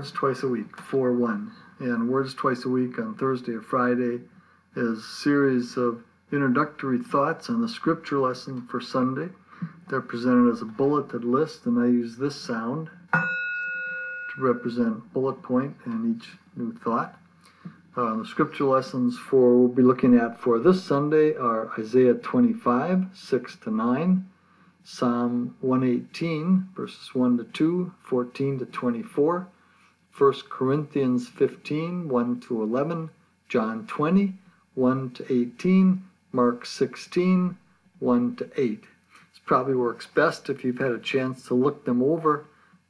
Words twice a week, 4 1. And Words twice a week on Thursday or Friday is series of introductory thoughts on the scripture lesson for Sunday. They're presented as a bulleted list, and I use this sound to represent bullet point in each new thought. Uh, the scripture lessons for we'll be looking at for this Sunday are Isaiah 25, 6 to 9, Psalm 118, verses 1 to 2, 14 to 24, 1 Corinthians 15, 1 to 11, John 20, 1 to 18, Mark 16, 1 to 8. This probably works best if you've had a chance to look them over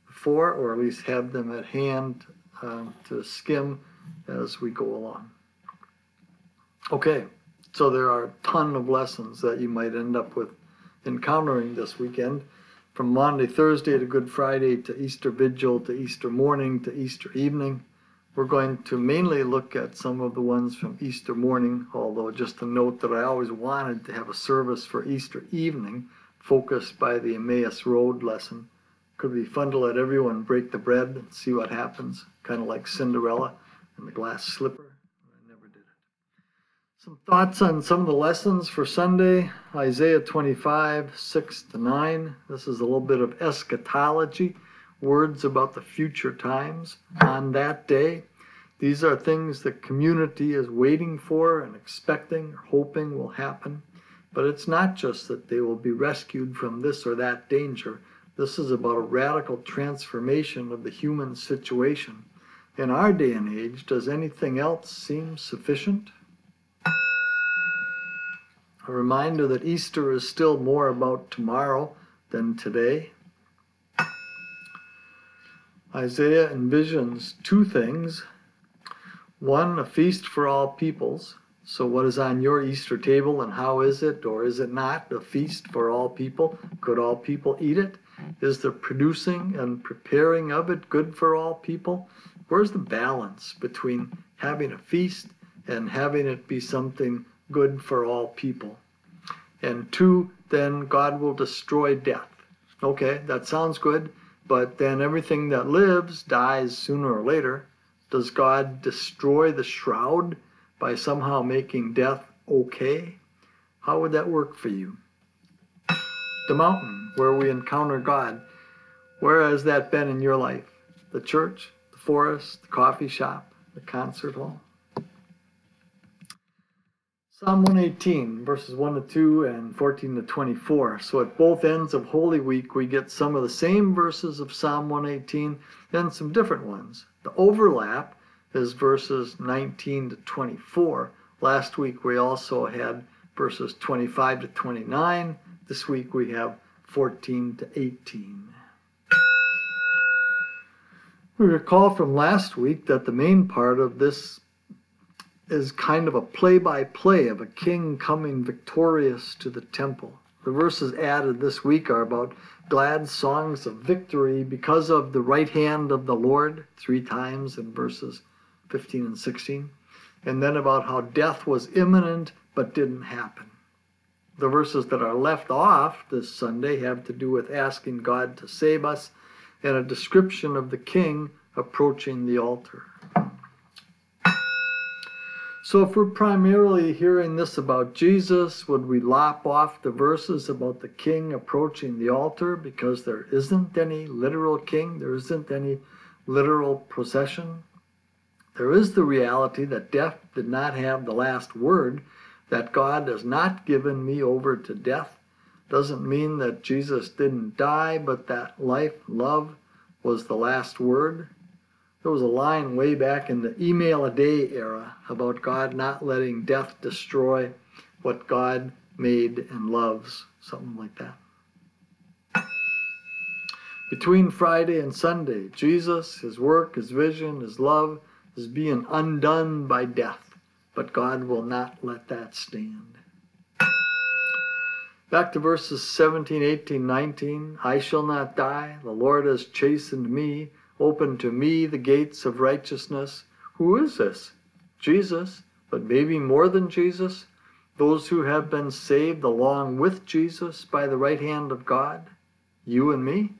before, or at least have them at hand um, to skim as we go along. Okay, so there are a ton of lessons that you might end up with encountering this weekend from Maundy, Thursday to Good Friday to Easter Vigil to Easter morning to Easter evening. We're going to mainly look at some of the ones from Easter morning, although just to note that I always wanted to have a service for Easter evening focused by the Emmaus Road lesson. Could be fun to let everyone break the bread and see what happens, kind of like Cinderella and the glass slipper. Some thoughts on some of the lessons for Sunday Isaiah 25, 6 to 9. This is a little bit of eschatology, words about the future times on that day. These are things the community is waiting for and expecting or hoping will happen. But it's not just that they will be rescued from this or that danger. This is about a radical transformation of the human situation. In our day and age, does anything else seem sufficient? A reminder that Easter is still more about tomorrow than today. Isaiah envisions two things. One, a feast for all peoples. So, what is on your Easter table and how is it, or is it not a feast for all people? Could all people eat it? Is the producing and preparing of it good for all people? Where's the balance between having a feast and having it be something good for all people. And two, then God will destroy death. Okay, that sounds good, but then everything that lives dies sooner or later. Does God destroy the shroud by somehow making death okay? How would that work for you? The mountain where we encounter God, where has that been in your life? The church, the forest, the coffee shop, the concert hall? Psalm 118, verses 1 to 2 and 14 to 24. So at both ends of Holy Week, we get some of the same verses of Psalm 118 and some different ones. The overlap is verses 19 to 24. Last week, we also had verses 25 to 29. This week, we have 14 to 18. We recall from last week that the main part of this is kind of a play by play of a king coming victorious to the temple. The verses added this week are about glad songs of victory because of the right hand of the Lord, three times in verses 15 and 16, and then about how death was imminent but didn't happen. The verses that are left off this Sunday have to do with asking God to save us and a description of the king approaching the altar. So, if we're primarily hearing this about Jesus, would we lop off the verses about the king approaching the altar because there isn't any literal king, there isn't any literal procession? There is the reality that death did not have the last word, that God has not given me over to death. Doesn't mean that Jesus didn't die, but that life, love was the last word. There was a line way back in the email a day era about God not letting death destroy what God made and loves, something like that. Between Friday and Sunday, Jesus, his work, his vision, his love is being undone by death, but God will not let that stand. Back to verses 17, 18, 19. I shall not die. The Lord has chastened me Open to me the gates of righteousness. Who is this? Jesus, but maybe more than Jesus? Those who have been saved along with Jesus by the right hand of God? You and me?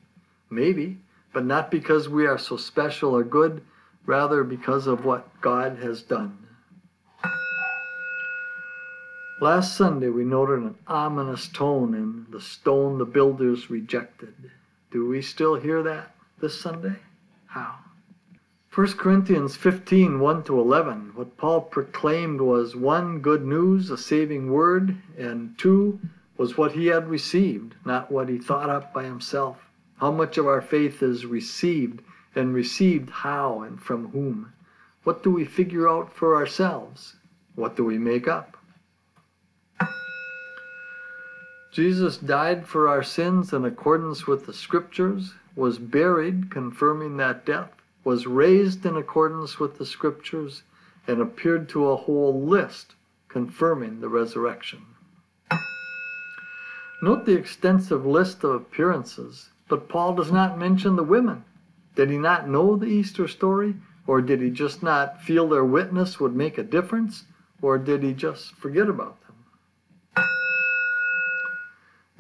Maybe, but not because we are so special or good, rather because of what God has done. Last Sunday, we noted an ominous tone in the stone the builders rejected. Do we still hear that this Sunday? How? 1 Corinthians 15 1 to 11. What Paul proclaimed was one, good news, a saving word, and two, was what he had received, not what he thought up by himself. How much of our faith is received, and received how and from whom? What do we figure out for ourselves? What do we make up? Jesus died for our sins in accordance with the Scriptures was buried, confirming that death, was raised in accordance with the Scriptures, and appeared to a whole list, confirming the resurrection. Note the extensive list of appearances, but Paul does not mention the women. Did he not know the Easter story? Or did he just not feel their witness would make a difference? Or did he just forget about them?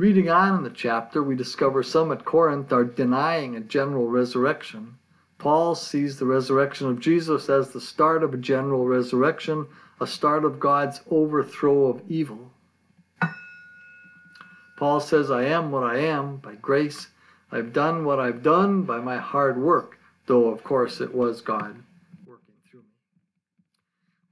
Reading on in the chapter, we discover some at Corinth are denying a general resurrection. Paul sees the resurrection of Jesus as the start of a general resurrection, a start of God's overthrow of evil. Paul says, I am what I am by grace. I've done what I've done by my hard work, though, of course, it was God working through me.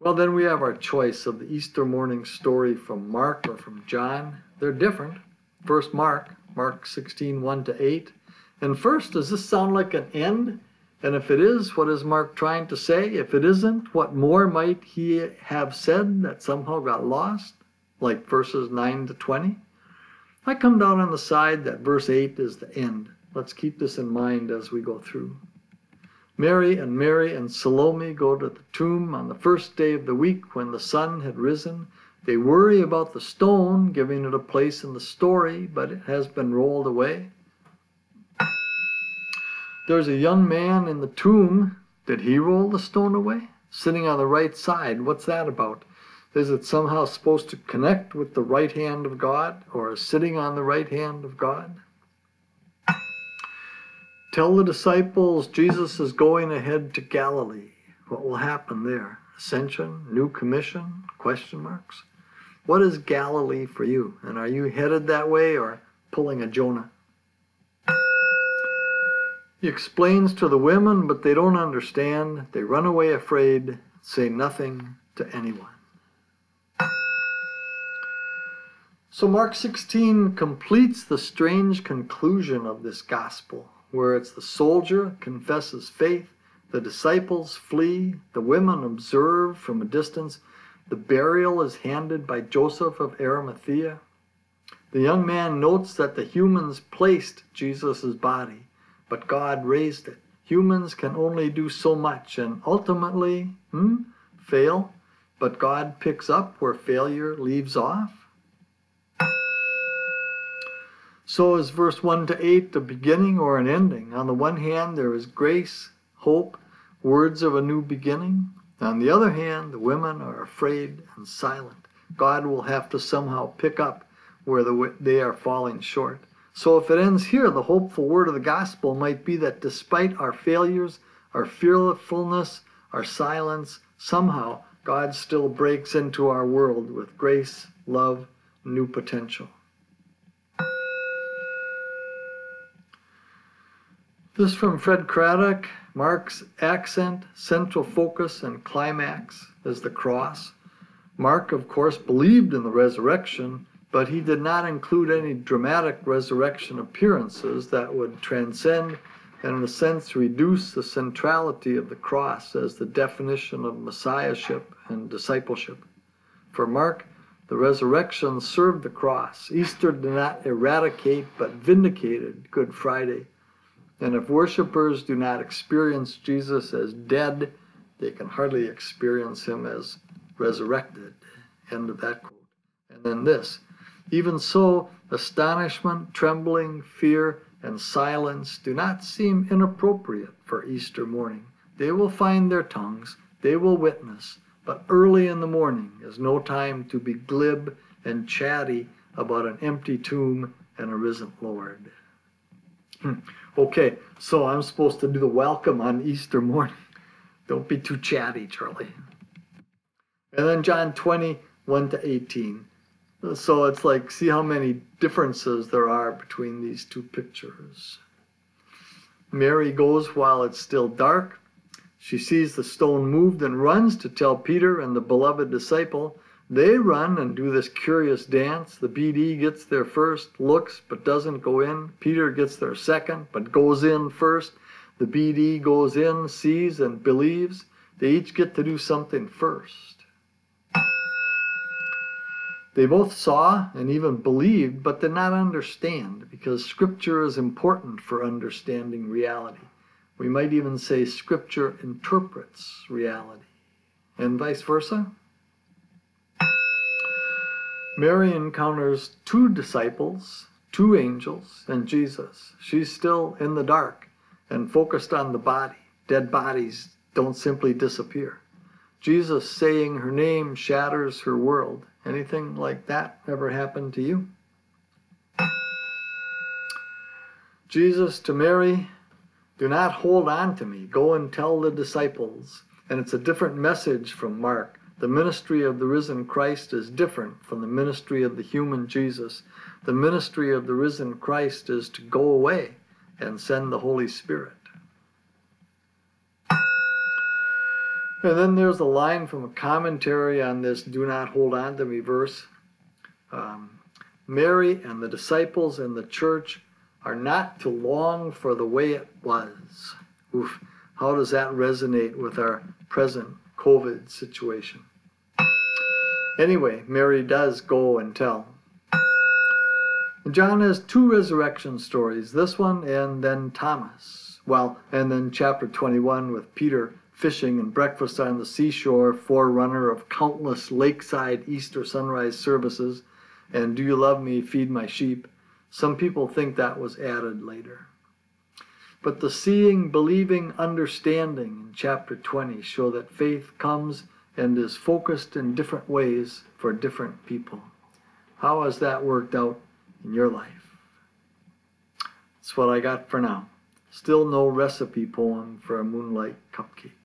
Well, then we have our choice of the Easter morning story from Mark or from John. They're different. First Mark, Mark 16, 1 to 8. And first, does this sound like an end? And if it is, what is Mark trying to say? If it isn't, what more might he have said that somehow got lost? Like verses 9 to 20? I come down on the side that verse 8 is the end. Let's keep this in mind as we go through. Mary and Mary and Salome go to the tomb on the first day of the week when the sun had risen they worry about the stone, giving it a place in the story, but it has been rolled away. There's a young man in the tomb. Did he roll the stone away? Sitting on the right side. What's that about? Is it somehow supposed to connect with the right hand of God or sitting on the right hand of God? Tell the disciples Jesus is going ahead to Galilee. What will happen there? Ascension? New commission? Question marks? What is Galilee for you? And are you headed that way or pulling a Jonah? He explains to the women, but they don't understand. They run away afraid, say nothing to anyone. So Mark 16 completes the strange conclusion of this gospel, where it's the soldier confesses faith, the disciples flee, the women observe from a distance, the burial is handed by Joseph of Arimathea. The young man notes that the humans placed Jesus' body, but God raised it. Humans can only do so much and ultimately hmm, fail, but God picks up where failure leaves off. So is verse 1 to 8 a beginning or an ending? On the one hand, there is grace, hope, words of a new beginning. On the other hand, the women are afraid and silent. God will have to somehow pick up where the, they are falling short. So if it ends here, the hopeful word of the gospel might be that despite our failures, our fearfulness, our silence, somehow God still breaks into our world with grace, love, new potential. This from Fred Craddock. Mark's accent, central focus, and climax is the cross. Mark, of course, believed in the resurrection, but he did not include any dramatic resurrection appearances that would transcend and, in a sense, reduce the centrality of the cross as the definition of messiahship and discipleship. For Mark, the resurrection served the cross. Easter did not eradicate but vindicated Good Friday. And if worshippers do not experience Jesus as dead, they can hardly experience him as resurrected. End of that quote. And then this even so, astonishment, trembling, fear, and silence do not seem inappropriate for Easter morning. They will find their tongues, they will witness, but early in the morning is no time to be glib and chatty about an empty tomb and a risen Lord. Hmm. Okay, so I'm supposed to do the welcome on Easter morning. Don't be too chatty, Charlie. And then John 20, 1 to 18. So it's like, see how many differences there are between these two pictures. Mary goes while it's still dark. She sees the stone moved and runs to tell Peter and the beloved disciple. They run and do this curious dance. The BD gets there first, looks, but doesn't go in. Peter gets there second, but goes in first. The BD goes in, sees, and believes. They each get to do something first. They both saw and even believed, but did not understand because Scripture is important for understanding reality. We might even say Scripture interprets reality, and vice versa. Mary encounters two disciples, two angels, and Jesus. She's still in the dark and focused on the body. Dead bodies don't simply disappear. Jesus saying her name shatters her world. Anything like that ever happened to you? Jesus to Mary, do not hold on to me. Go and tell the disciples. And it's a different message from Mark. The ministry of the risen Christ is different from the ministry of the human Jesus. The ministry of the risen Christ is to go away and send the Holy Spirit. And then there's a line from a commentary on this do not hold on to me verse. Um, Mary and the disciples and the church are not to long for the way it was. Oof, how does that resonate with our present COVID situation? Anyway, Mary does go and tell. John has two resurrection stories this one and then Thomas. Well, and then chapter 21 with Peter fishing and breakfast on the seashore, forerunner of countless lakeside Easter sunrise services, and Do You Love Me, Feed My Sheep. Some people think that was added later. But the seeing, believing, understanding in chapter 20 show that faith comes and is focused in different ways for different people. How has that worked out in your life? That's what I got for now. Still no recipe poem for a moonlight cupcake.